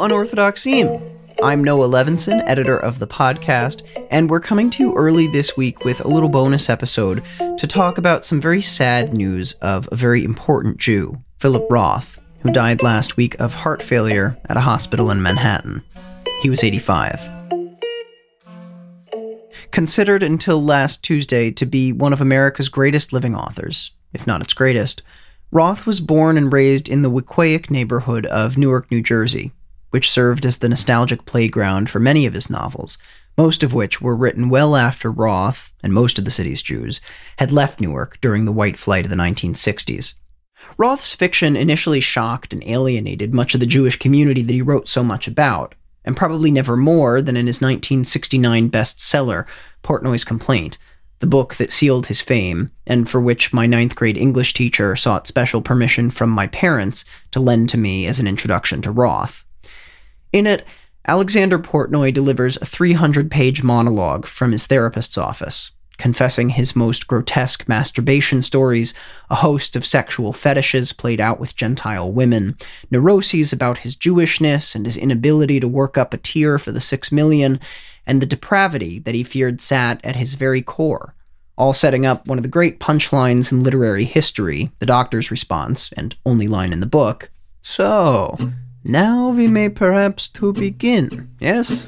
Unorthodoxime. I'm Noah Levinson, editor of the podcast, and we're coming to you early this week with a little bonus episode to talk about some very sad news of a very important Jew, Philip Roth, who died last week of heart failure at a hospital in Manhattan. He was 85. Considered until last Tuesday to be one of America's greatest living authors, if not its greatest, Roth was born and raised in the Weequahic neighborhood of Newark, New Jersey, which served as the nostalgic playground for many of his novels, most of which were written well after Roth, and most of the city's Jews, had left Newark during the White Flight of the 1960s. Roth's fiction initially shocked and alienated much of the Jewish community that he wrote so much about, and probably never more than in his 1969 bestseller, Portnoy's Complaint, the book that sealed his fame, and for which my ninth grade English teacher sought special permission from my parents to lend to me as an introduction to Roth. In it, Alexander Portnoy delivers a 300 page monologue from his therapist's office, confessing his most grotesque masturbation stories, a host of sexual fetishes played out with Gentile women, neuroses about his Jewishness and his inability to work up a tear for the six million, and the depravity that he feared sat at his very core, all setting up one of the great punchlines in literary history, the doctor's response, and only line in the book. So, now we may perhaps to begin, yes?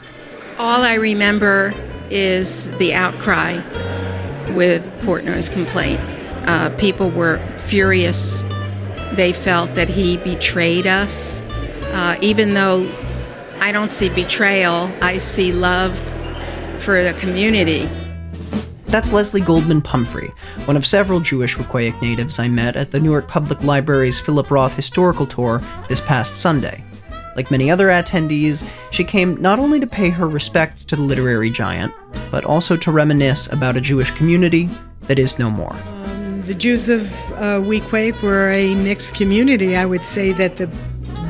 All I remember is the outcry with Portnoy's complaint. Uh, people were furious. They felt that he betrayed us. Uh, even though I don't see betrayal, I see love for the community. That's Leslie Goldman Pumphrey, one of several Jewish Weequahic natives I met at the Newark Public Library's Philip Roth Historical Tour this past Sunday. Like many other attendees, she came not only to pay her respects to the literary giant, but also to reminisce about a Jewish community that is no more. Um, the Jews of uh, were a mixed community. I would say that the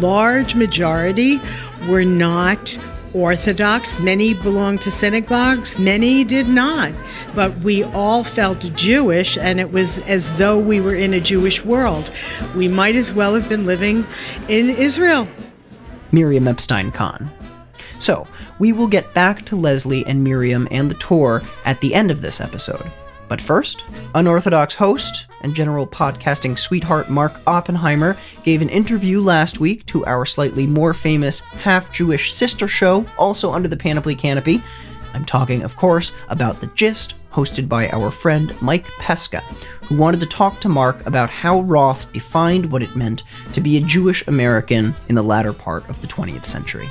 large majority were not Orthodox. Many belonged to synagogues, many did not. But we all felt Jewish, and it was as though we were in a Jewish world. We might as well have been living in Israel. Miriam Epstein Khan. So, we will get back to Leslie and Miriam and the tour at the end of this episode. But first, unorthodox host and general podcasting sweetheart Mark Oppenheimer gave an interview last week to our slightly more famous half Jewish sister show, also under the Panoply Canopy. I'm talking, of course, about The Gist, hosted by our friend Mike Pesca, who wanted to talk to Mark about how Roth defined what it meant to be a Jewish American in the latter part of the 20th century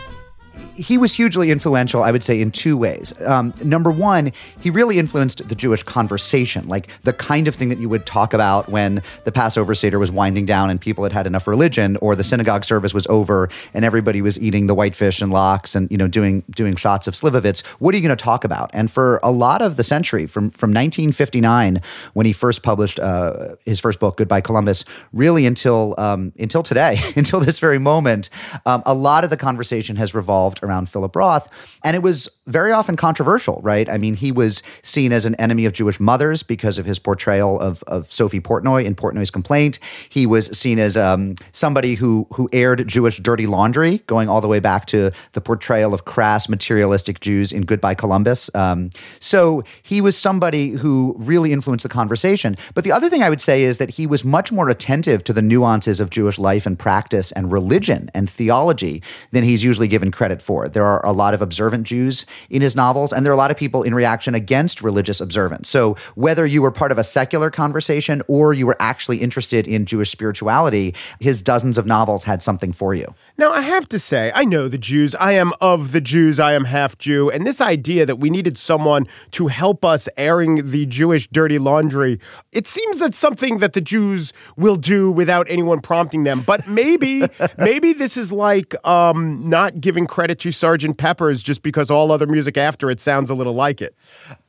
he was hugely influential, I would say, in two ways. Um, number one, he really influenced the Jewish conversation, like the kind of thing that you would talk about when the Passover Seder was winding down and people had had enough religion, or the synagogue service was over and everybody was eating the whitefish and lox and you know doing doing shots of slivovitz. What are you going to talk about? And for a lot of the century, from from 1959 when he first published uh, his first book, Goodbye Columbus, really until um, until today, until this very moment, um, a lot of the conversation has revolved around Philip Roth. And it was very often controversial, right? I mean, he was seen as an enemy of Jewish mothers because of his portrayal of, of Sophie Portnoy in Portnoy's Complaint. He was seen as um, somebody who, who aired Jewish dirty laundry, going all the way back to the portrayal of crass, materialistic Jews in Goodbye Columbus. Um, so he was somebody who really influenced the conversation. But the other thing I would say is that he was much more attentive to the nuances of Jewish life and practice and religion and theology than he's usually given credit for for. There are a lot of observant Jews in his novels, and there are a lot of people in reaction against religious observance. So whether you were part of a secular conversation or you were actually interested in Jewish spirituality, his dozens of novels had something for you. Now, I have to say, I know the Jews. I am of the Jews. I am half Jew. And this idea that we needed someone to help us airing the Jewish dirty laundry, it seems that's something that the Jews will do without anyone prompting them. But maybe, maybe this is like um, not giving credit to Sergeant Pepper's just because all other music after it sounds a little like it.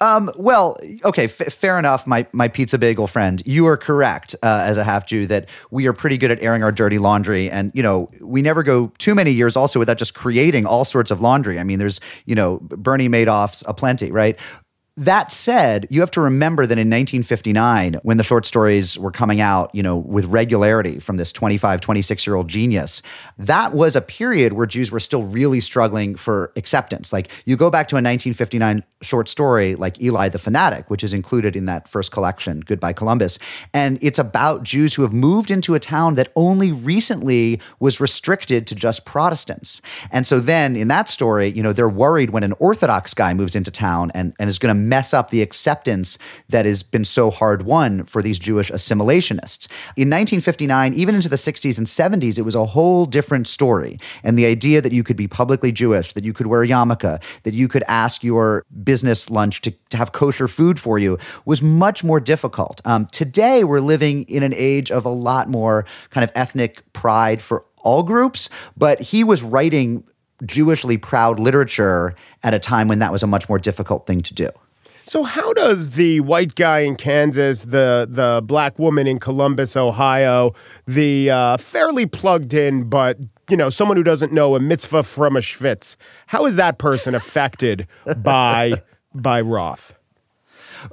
Um, well, okay, f- fair enough, my my pizza bagel friend. You are correct uh, as a half Jew that we are pretty good at airing our dirty laundry, and you know we never go too many years also without just creating all sorts of laundry. I mean, there's you know Bernie Madoff's aplenty, right? That said, you have to remember that in 1959, when the short stories were coming out, you know, with regularity from this 25, 26 year old genius, that was a period where Jews were still really struggling for acceptance. Like you go back to a 1959 short story like Eli the Fanatic, which is included in that first collection, Goodbye Columbus, and it's about Jews who have moved into a town that only recently was restricted to just Protestants. And so then in that story, you know, they're worried when an Orthodox guy moves into town and, and is going to mess up the acceptance that has been so hard won for these Jewish assimilationists. In 1959, even into the 60s and 70s, it was a whole different story. And the idea that you could be publicly Jewish, that you could wear yarmulke, that you could ask your business lunch to, to have kosher food for you was much more difficult. Um, today, we're living in an age of a lot more kind of ethnic pride for all groups, but he was writing Jewishly proud literature at a time when that was a much more difficult thing to do. So how does the white guy in Kansas, the the black woman in Columbus, Ohio, the uh, fairly plugged in but you know someone who doesn't know a mitzvah from a schwitz, how is that person affected by by Roth?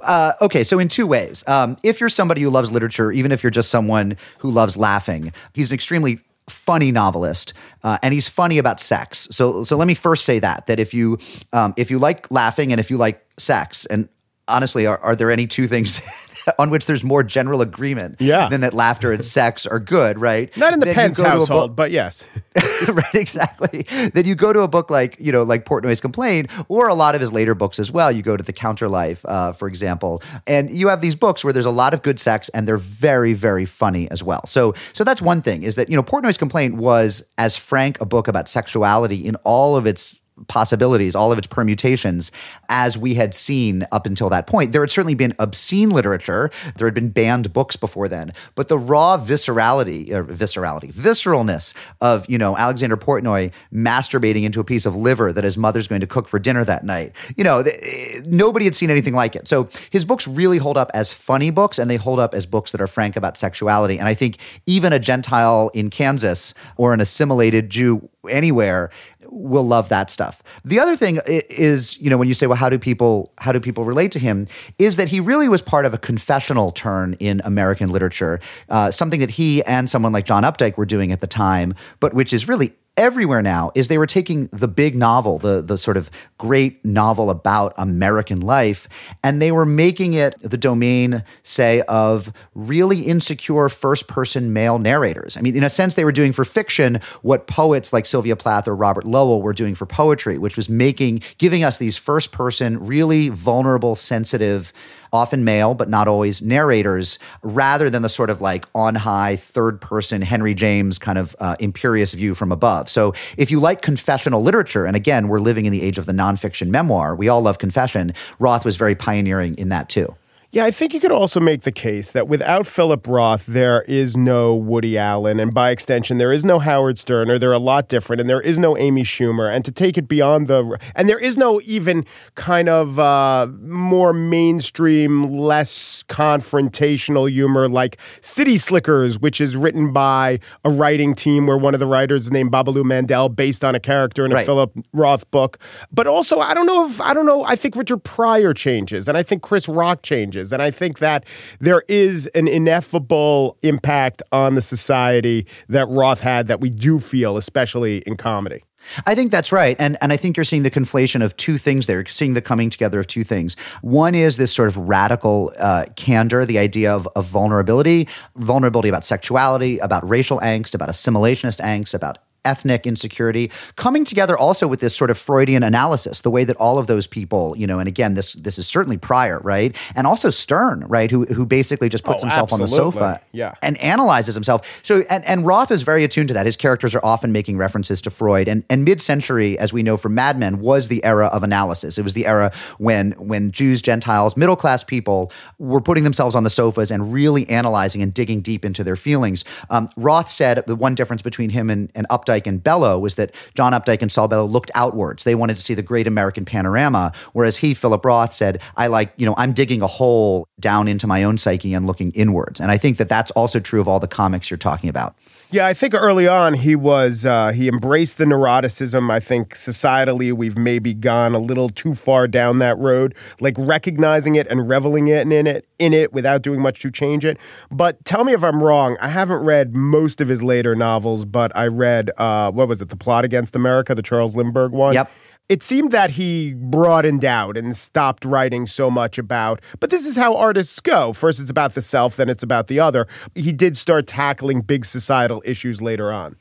Uh, okay, so in two ways. Um, if you're somebody who loves literature, even if you're just someone who loves laughing, he's an extremely funny novelist, uh, and he's funny about sex. So, so let me first say that that if you um, if you like laughing and if you like sex, and honestly, are, are there any two things on which there's more general agreement Yeah. than that laughter and sex are good, right? Not in the Then Pence household, book- but yes. right, exactly. Then you go to a book like, you know, like Portnoy's Complaint, or a lot of his later books as well. You go to The Counter Life, uh, for example, and you have these books where there's a lot of good sex and they're very, very funny as well. So, so that's one thing is that, you know, Portnoy's Complaint was as frank a book about sexuality in all of its possibilities, all of its permutations, as we had seen up until that point. There had certainly been obscene literature. There had been banned books before then, but the raw viscerality, or viscerality, visceralness of you know Alexander Portnoy masturbating into a piece of liver that his mother's going to cook for dinner that night. You know, th- eh, nobody had seen anything like it. So his books really hold up as funny books, and they hold up as books that are frank about sexuality. And I think even a Gentile in Kansas or an assimilated Jew anywhere will love that stuff. The other thing is, you know, when you say, well, how do people how do people relate to him, is that he really was part of a confessional turn in American literature, uh, something that he and someone like John Updike were doing at the time, but which is really everywhere now is they were taking the big novel, the the sort of great novel about American life, and they were making it the domain, say, of really insecure first person male narrators. I mean, in a sense, they were doing for fiction what poets like Sylvia Plath or Robert Lowell were doing for poetry, which was making giving us these first person, really vulnerable, sensitive often male, but not always narrators, rather than the sort of like on high, third person Henry James kind of uh, imperious view from above. So if you like confessional literature, and again, we're living in the age of the nonfiction memoir, we all love confession, Roth was very pioneering in that too. Yeah, I think you could also make the case that without Philip Roth, there is no Woody Allen, and by extension, there is no Howard Stern, or they're a lot different, and there is no Amy Schumer. And to take it beyond the, and there is no even kind of uh, more mainstream, less confrontational humor like City Slickers, which is written by a writing team where one of the writers is named Babaloo Mandel, based on a character in a Right. Philip Roth book. But also, I don't know if I don't know. I think Richard Pryor changes, and I think Chris Rock changes, and I think that there is an ineffable impact on the society that Roth had that we do feel, especially in comedy. I think that's right. And and I think you're seeing the conflation of two things there. You're seeing the coming together of two things. One is this sort of radical uh, candor, the idea of, of vulnerability, vulnerability about sexuality, about racial angst, about assimilationist angst, about ethnic insecurity coming together also with this sort of freudian analysis the way that all of those people you know and again this this is certainly Pryor right and also Stern right who who basically just puts Oh, himself on the sofa Yeah. and analyzes himself. So and, and Roth is very attuned to that. His characters are often making references to Freud. And and mid-century, as we know from Mad Men, was the era of analysis. It was the era when when Jews, Gentiles, middle class people were putting themselves on the sofas and really analyzing and digging deep into their feelings. Um, Roth said the one difference between him and, and Updike Updike and Bellow was that John Updike and Saul Bellow looked outwards. They wanted to see the great American panorama, whereas he, Philip Roth, said, I like, you know, I'm digging a hole down into my own psyche and looking inwards. And I think that that's also true of all the comics you're talking about. Yeah, I think early on he was uh, he embraced the neuroticism. I think societally we've maybe gone a little too far down that road, like recognizing it and reveling in, in it in it without doing much to change it. But tell me if I'm wrong. I haven't read most of his later novels, but I read uh, what was it, The Plot Against America, the Charles Lindbergh one. Yep it seemed that he broadened out and stopped writing so much about, but this is how artists go. First, it's about the self, then it's about the other. He did start tackling big societal issues later on.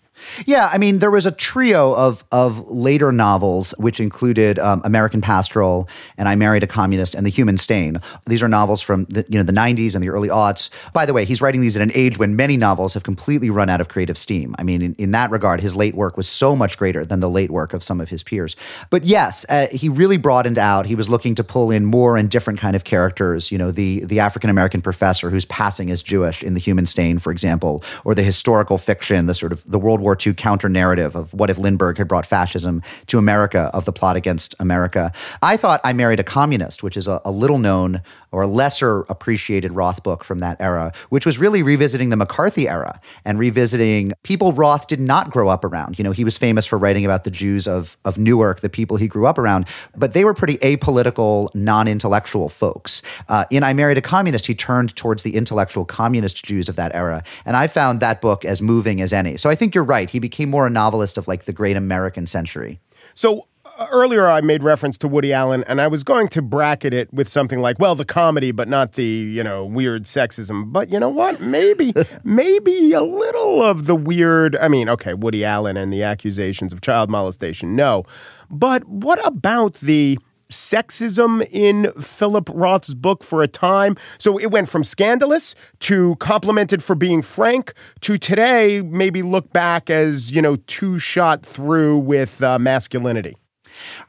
Yeah, I mean, there was a trio of of later novels which included um, American Pastoral and I Married a Communist and The Human Stain. These are novels from the you know the 90s and the early aughts. By the way, he's writing these at an age when many novels have completely run out of creative steam. I mean, in, in that regard, his late work was so much greater than the late work of some of his peers. But yes, uh, he really broadened out. He was looking to pull in more and different kind of characters. You know, the the African American professor who's passing as Jewish in The Human Stain, for example, or the historical fiction, the sort of the World War War II counter narrative of what if Lindbergh had brought fascism to America, of the plot against America. I thought I Married a Communist, which is a, a little known or lesser appreciated Roth book from that era, which was really revisiting the McCarthy era and revisiting people Roth did not grow up around. You know, he was famous for writing about the Jews of, of Newark, the people he grew up around, but they were pretty apolitical, non intellectual folks. Uh, in I Married a Communist, he turned towards the intellectual communist Jews of that era. And I found that book as moving as any. So I think you're right. He became more a novelist of like the great American century. So earlier I made reference to Woody Allen, and I was going to bracket it with something like, well, the comedy, but not the you know weird sexism. But you know what? Maybe, maybe a little of the weird. I mean, okay, Woody Allen and the accusations of child molestation, no. But what about the sexism in Philip Roth's book for a time. So it went from scandalous to complimented for being frank to today maybe look back as, you know, too shot through with uh, masculinity.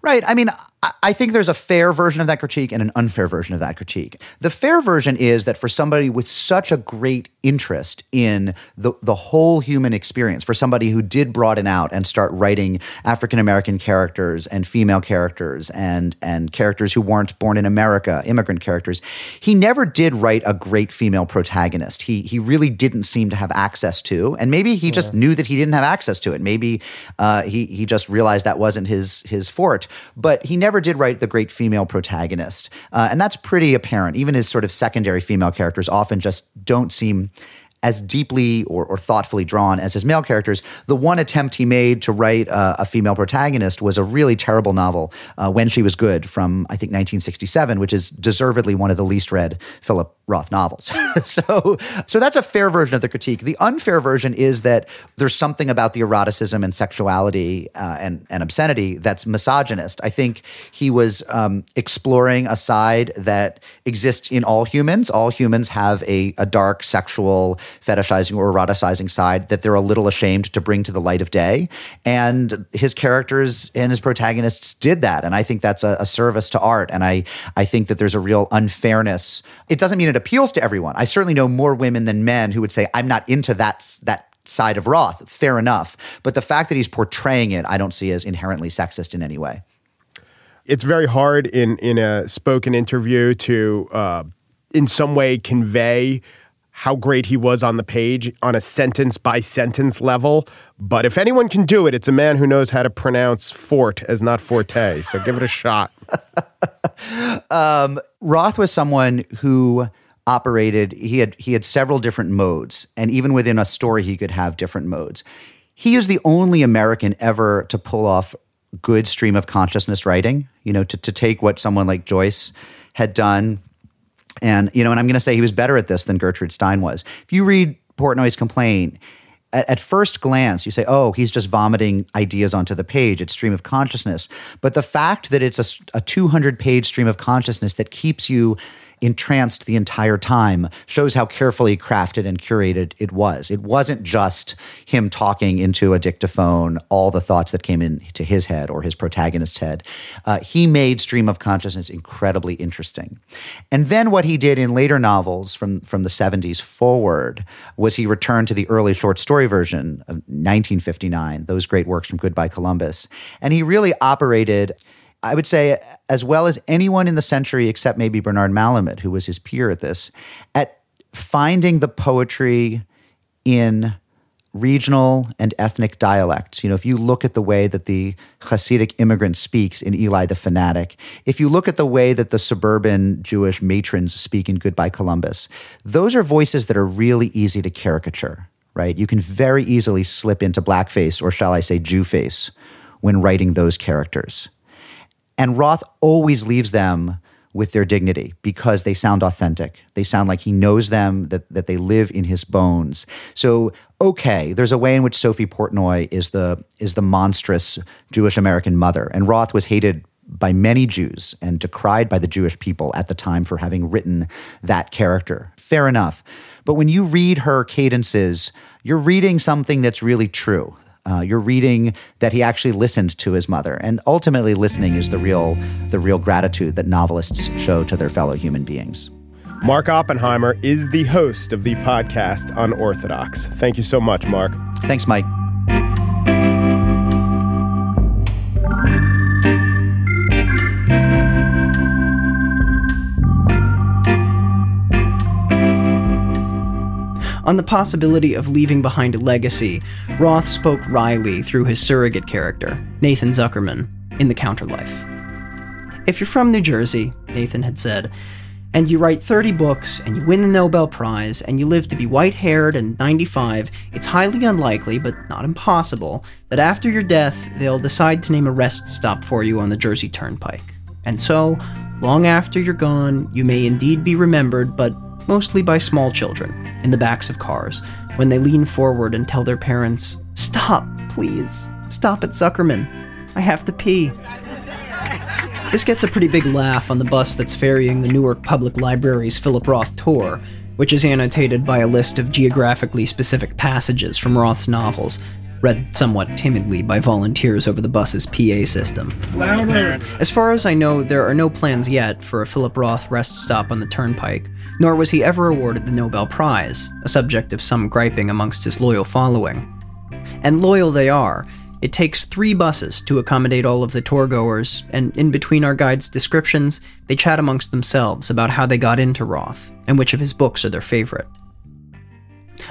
Right. I mean, I think there's a fair version of that critique and an unfair version of that critique. The fair version is that for somebody with such a great interest in the, the whole human experience, for somebody who did broaden out and start writing African American characters and female characters and, and characters who weren't born in America, immigrant characters, he never did write a great female protagonist. He, he really didn't seem to have access to, and maybe he yeah. just knew that he didn't have access to it. Maybe uh, he, he just realized that wasn't his, his fort, but he never never did write the great female protagonist. Uh, and that's pretty apparent. Even his sort of secondary female characters often just don't seem as deeply or, or, thoughtfully drawn as his male characters. The one attempt he made to write uh, a female protagonist was a really terrible novel, uh, When She Was Good, from I think 1967, which is deservedly one of the least read Philip Roth novels. so, so that's a fair version of the critique. The unfair version is that there's something about the eroticism and sexuality uh, and, and obscenity that's misogynist. I think he was um, exploring a side that exists in all humans. All humans have a, a dark sexual, fetishizing, or eroticizing side that they're a little ashamed to bring to the light of day. And his characters and his protagonists did that. And I think that's a, a service to art. And I, I think that there's a real unfairness. It doesn't mean it appeals to everyone. I certainly know more women than men who would say, I'm not into that, that side of Roth. Fair enough. But the fact that he's portraying it, I don't see as inherently sexist in any way. It's very hard in, in a spoken interview to, uh, in some way, convey how great he was on the page on a sentence by sentence level. But if anyone can do it, it's a man who knows how to pronounce fort as not forte. So give it a shot. um, Roth was someone who operated he had he had several different modes and even within a story he could have different modes he is the only american ever to pull off good stream of consciousness writing you know to, to take what someone like joyce had done and you know and i'm going to say he was better at this than gertrude stein was if you read portnoy's complaint at, at first glance, you say, oh, he's just vomiting ideas onto the page. It's stream of consciousness. But the fact that it's a, a 200 page stream of consciousness that keeps you entranced the entire time shows how carefully crafted and curated it was. It wasn't just him talking into a dictaphone all the thoughts that came into his head or his protagonist's head. Uh, he made stream of consciousness incredibly interesting. And then what he did in later novels from, from the 70s forward was he returned to the early short story version of 1959, those great works from Goodbye Columbus. And he really operated I would say, as well as anyone in the century, except maybe Bernard Malamud, who was his peer at this, at finding the poetry in regional and ethnic dialects. You know, if you look at the way that the Hasidic immigrant speaks in Eli the Fanatic, if you look at the way that the suburban Jewish matrons speak in Goodbye Columbus, those are voices that are really easy to caricature, right? You can very easily slip into blackface, or shall I say Jew face, when writing those characters. And Roth always leaves them with their dignity because they sound authentic. They sound like he knows them, that, that they live in his bones. So, okay, there's a way in which Sophie Portnoy is the is the monstrous Jewish American mother. And Roth was hated by many Jews and decried by the Jewish people at the time for having written that character. Fair enough. But when you read her cadences, you're reading something that's really true. Uh, you're reading that he actually listened to his mother, and ultimately, listening is the real the real gratitude that novelists show to their fellow human beings. Mark Oppenheimer is the host of the podcast Unorthodox. Thank you so much, Mark. Thanks, Mike. On the possibility of leaving behind a legacy, Roth spoke wryly through his surrogate character, Nathan Zuckerman, in The Counterlife. If you're from New Jersey, Nathan had said, and you write 30 books, and you win the Nobel Prize, and you live to be white haired and 95, it's highly unlikely, but not impossible, that after your death, they'll decide to name a rest stop for you on the Jersey Turnpike. And so, long after you're gone, you may indeed be remembered, but mostly by small children, in the backs of cars, when they lean forward and tell their parents, Stop, please. Stop at Zuckerman. I have to pee. This gets a pretty big laugh on the bus that's ferrying the Newark Public Library's Philip Roth tour, which is annotated by a list of geographically specific passages from Roth's novels, read somewhat timidly by volunteers over the bus's PA system. Louder. As far as I know, there are no plans yet for a Philip Roth rest stop on the turnpike, nor was he ever awarded the Nobel Prize, a subject of some griping amongst his loyal following. And loyal they are. It takes three buses to accommodate all of the tourgoers, and in between our guides' descriptions, they chat amongst themselves about how they got into Roth and which of his books are their favorite.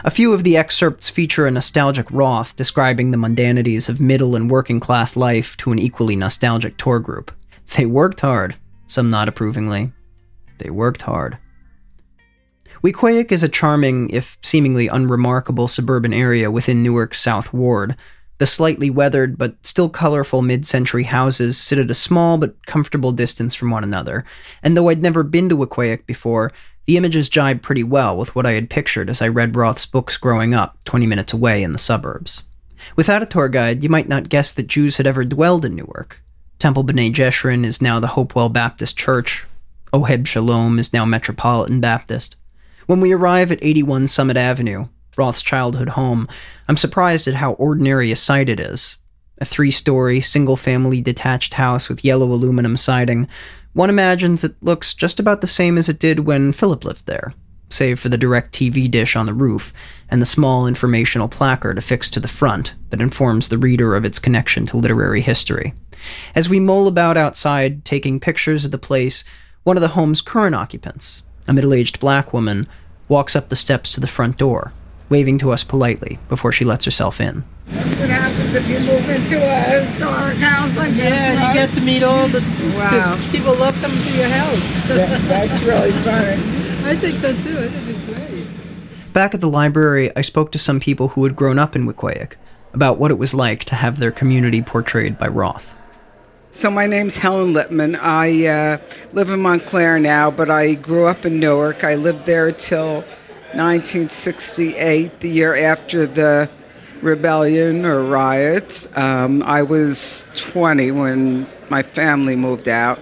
A few of the excerpts feature a nostalgic Roth describing the mundanities of middle and working class life to an equally nostalgic tour group. They worked hard, some not approvingly. They worked hard. Weequahic is a charming, if seemingly unremarkable, suburban area within Newark's South Ward. The slightly weathered but still colorful mid century houses sit at a small but comfortable distance from one another, and though I'd never been to Weequahic before, the images jibe pretty well with what I had pictured as I read Roth's books growing up, 20 minutes away in the suburbs. Without a tour guide, you might not guess that Jews had ever dwelled in Newark. Temple B'nai Jeshurun is now the Hopewell Baptist Church. Oheb Shalom is now Metropolitan Baptist. When we arrive at 81 Summit Avenue, Roth's childhood home, I'm surprised at how ordinary a sight it is. A three story, single family detached house with yellow aluminum siding, one imagines it looks just about the same as it did when Philip lived there, save for the direct TV dish on the roof and the small informational placard affixed to the front that informs the reader of its connection to literary history. As we mull about outside, taking pictures of the place, one of the home's current occupants, a middle aged black woman, walks up the steps to the front door, waving to us politely before she lets herself in. That's happens if you move into a historic house like this. Yeah, right? you get to meet all the, Wow. the people love coming to your house. That- that's really fun. I think so too. I think it's great. Back at the library, I spoke to some people who had grown up in Weequahic about what it was like to have their community portrayed by Roth. So my name's Helen Lippman. I uh, live in Montclair now, but I grew up in Newark. I lived there till 1968, the year after the rebellion or riots. Um, I was 20 when my family moved out.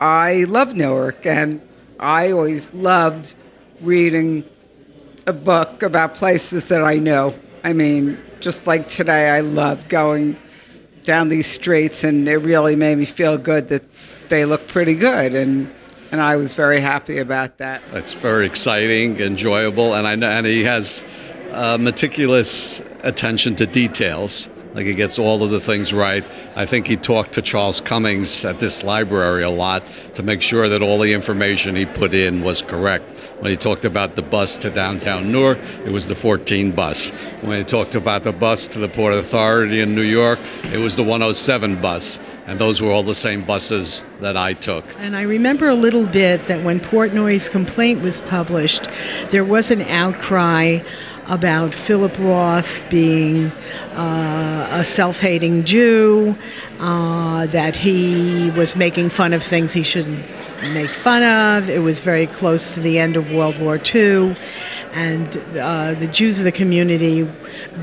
I love Newark, and I always loved reading a book about places that I know. I mean, just like today, I love going down these streets, and it really made me feel good that they look pretty good, and and I was very happy about that. It's very exciting, enjoyable, and I know, and he has uh, meticulous attention to details. Like he gets all of the things right. I think he talked to Charles Cummings at this library a lot to make sure that all the information he put in was correct. When he talked about the bus to downtown Newark, it was the 14 bus. When he talked about the bus to the Port Authority in New York, it was the 107 bus. And those were all the same buses that I took. And I remember a little bit that when Portnoy's complaint was published, there was an outcry about Philip Roth being uh, a self hating Jew, uh, that he was making fun of things he shouldn't make fun of. It was very close to the end of World War II. And uh, the Jews of the community,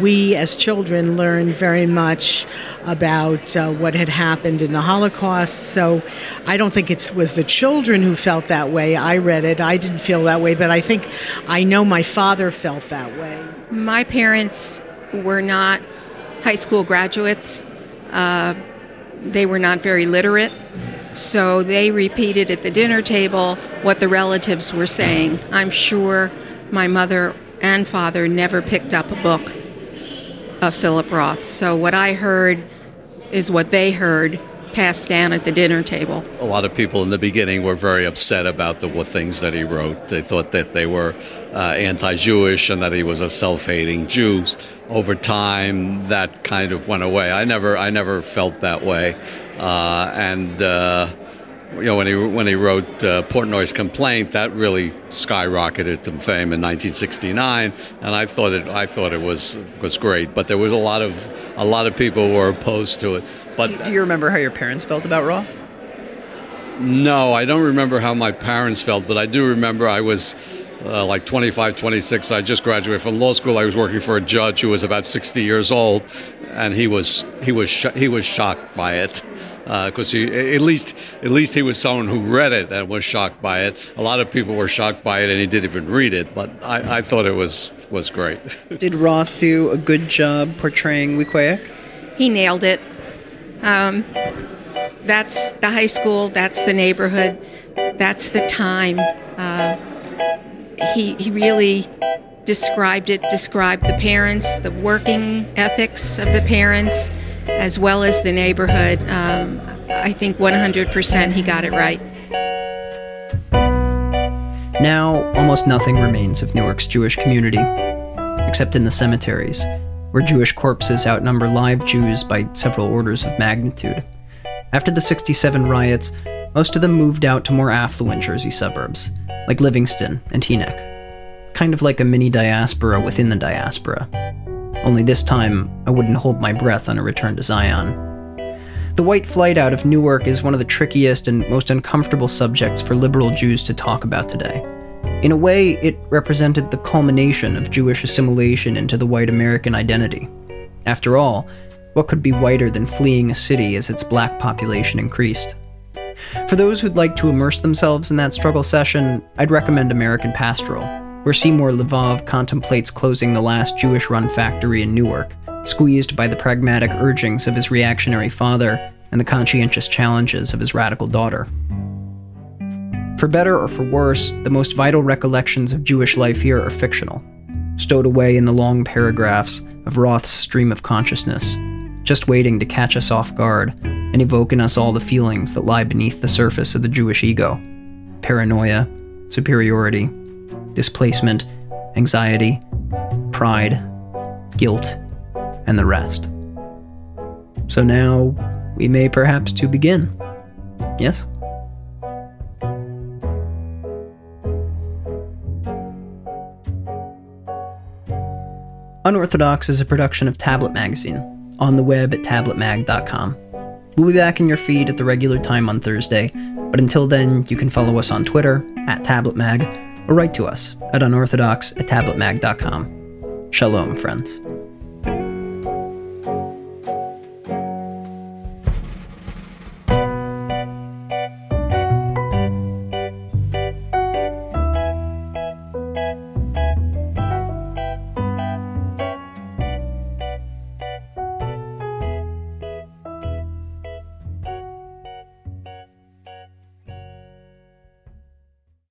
we as children learned very much about uh, what had happened in the Holocaust. So I don't think it was the children who felt that way. I read it, I didn't feel that way, but I think I know my father felt that way. My parents were not high school graduates. Uh, they were not very literate. So they repeated at the dinner table what the relatives were saying. I'm sure my mother and father never picked up a book of Philip Roth. So what I heard is what they heard passed down at the dinner table. A lot of people in the beginning were very upset about the things that he wrote. They thought that they were uh, anti-Jewish and that he was a self-hating Jew. Over time, that kind of went away. I never, I never felt that way, uh, and. Uh, you know, when he when he wrote uh, Portnoy's complaint, that really skyrocketed to fame in 1969, and I thought it I thought it was was great. But there was a lot of a lot of people were opposed to it. But do you remember how your parents felt about Roth? No, I don't remember how my parents felt, but I do remember I was uh, like 25, 26. I just graduated from law school. I was working for a judge who was about 60 years old, and he was he was sh- he was shocked by it because uh, he at least at least he was someone who read it and was shocked by it. A lot of people were shocked by it, and he didn't even read it. But I, I thought it was was great. Did Roth do a good job portraying Weequahic? He nailed it. Um, that's the high school. That's the neighborhood. That's the time. Uh, he he really described it. Described the parents, the working ethics of the parents as well as the neighborhood. Um, I think 100% he got it right. Now, almost nothing remains of Newark's Jewish community, except in the cemeteries, where Jewish corpses outnumber live Jews by several orders of magnitude. After the 67 riots, most of them moved out to more affluent Jersey suburbs, like Livingston and Teaneck. Kind of like a mini diaspora within the diaspora. Only this time, I wouldn't hold my breath on a return to Zion. The white flight out of Newark is one of the trickiest and most uncomfortable subjects for liberal Jews to talk about today. In a way, it represented the culmination of Jewish assimilation into the white American identity. After all, what could be whiter than fleeing a city as its black population increased? For those who'd like to immerse themselves in that struggle session, I'd recommend American Pastoral, where Seymour Levov contemplates closing the last Jewish run factory in Newark, squeezed by the pragmatic urgings of his reactionary father and the conscientious challenges of his radical daughter. For better or for worse, the most vital recollections of Jewish life here are fictional, stowed away in the long paragraphs of Roth's stream of consciousness, just waiting to catch us off guard and evoke in us all the feelings that lie beneath the surface of the Jewish ego paranoia, superiority, displacement, anxiety, pride, guilt, and the rest. So now we may perhaps to begin. Yes? Unorthodox is a production of Tablet Magazine, on the web at tabletmag.com. We'll be back in your feed at the regular time on Thursday, but until then, you can follow us on Twitter at tabletmag or write to us at unorthodox at tabletmag.com. Shalom, friends.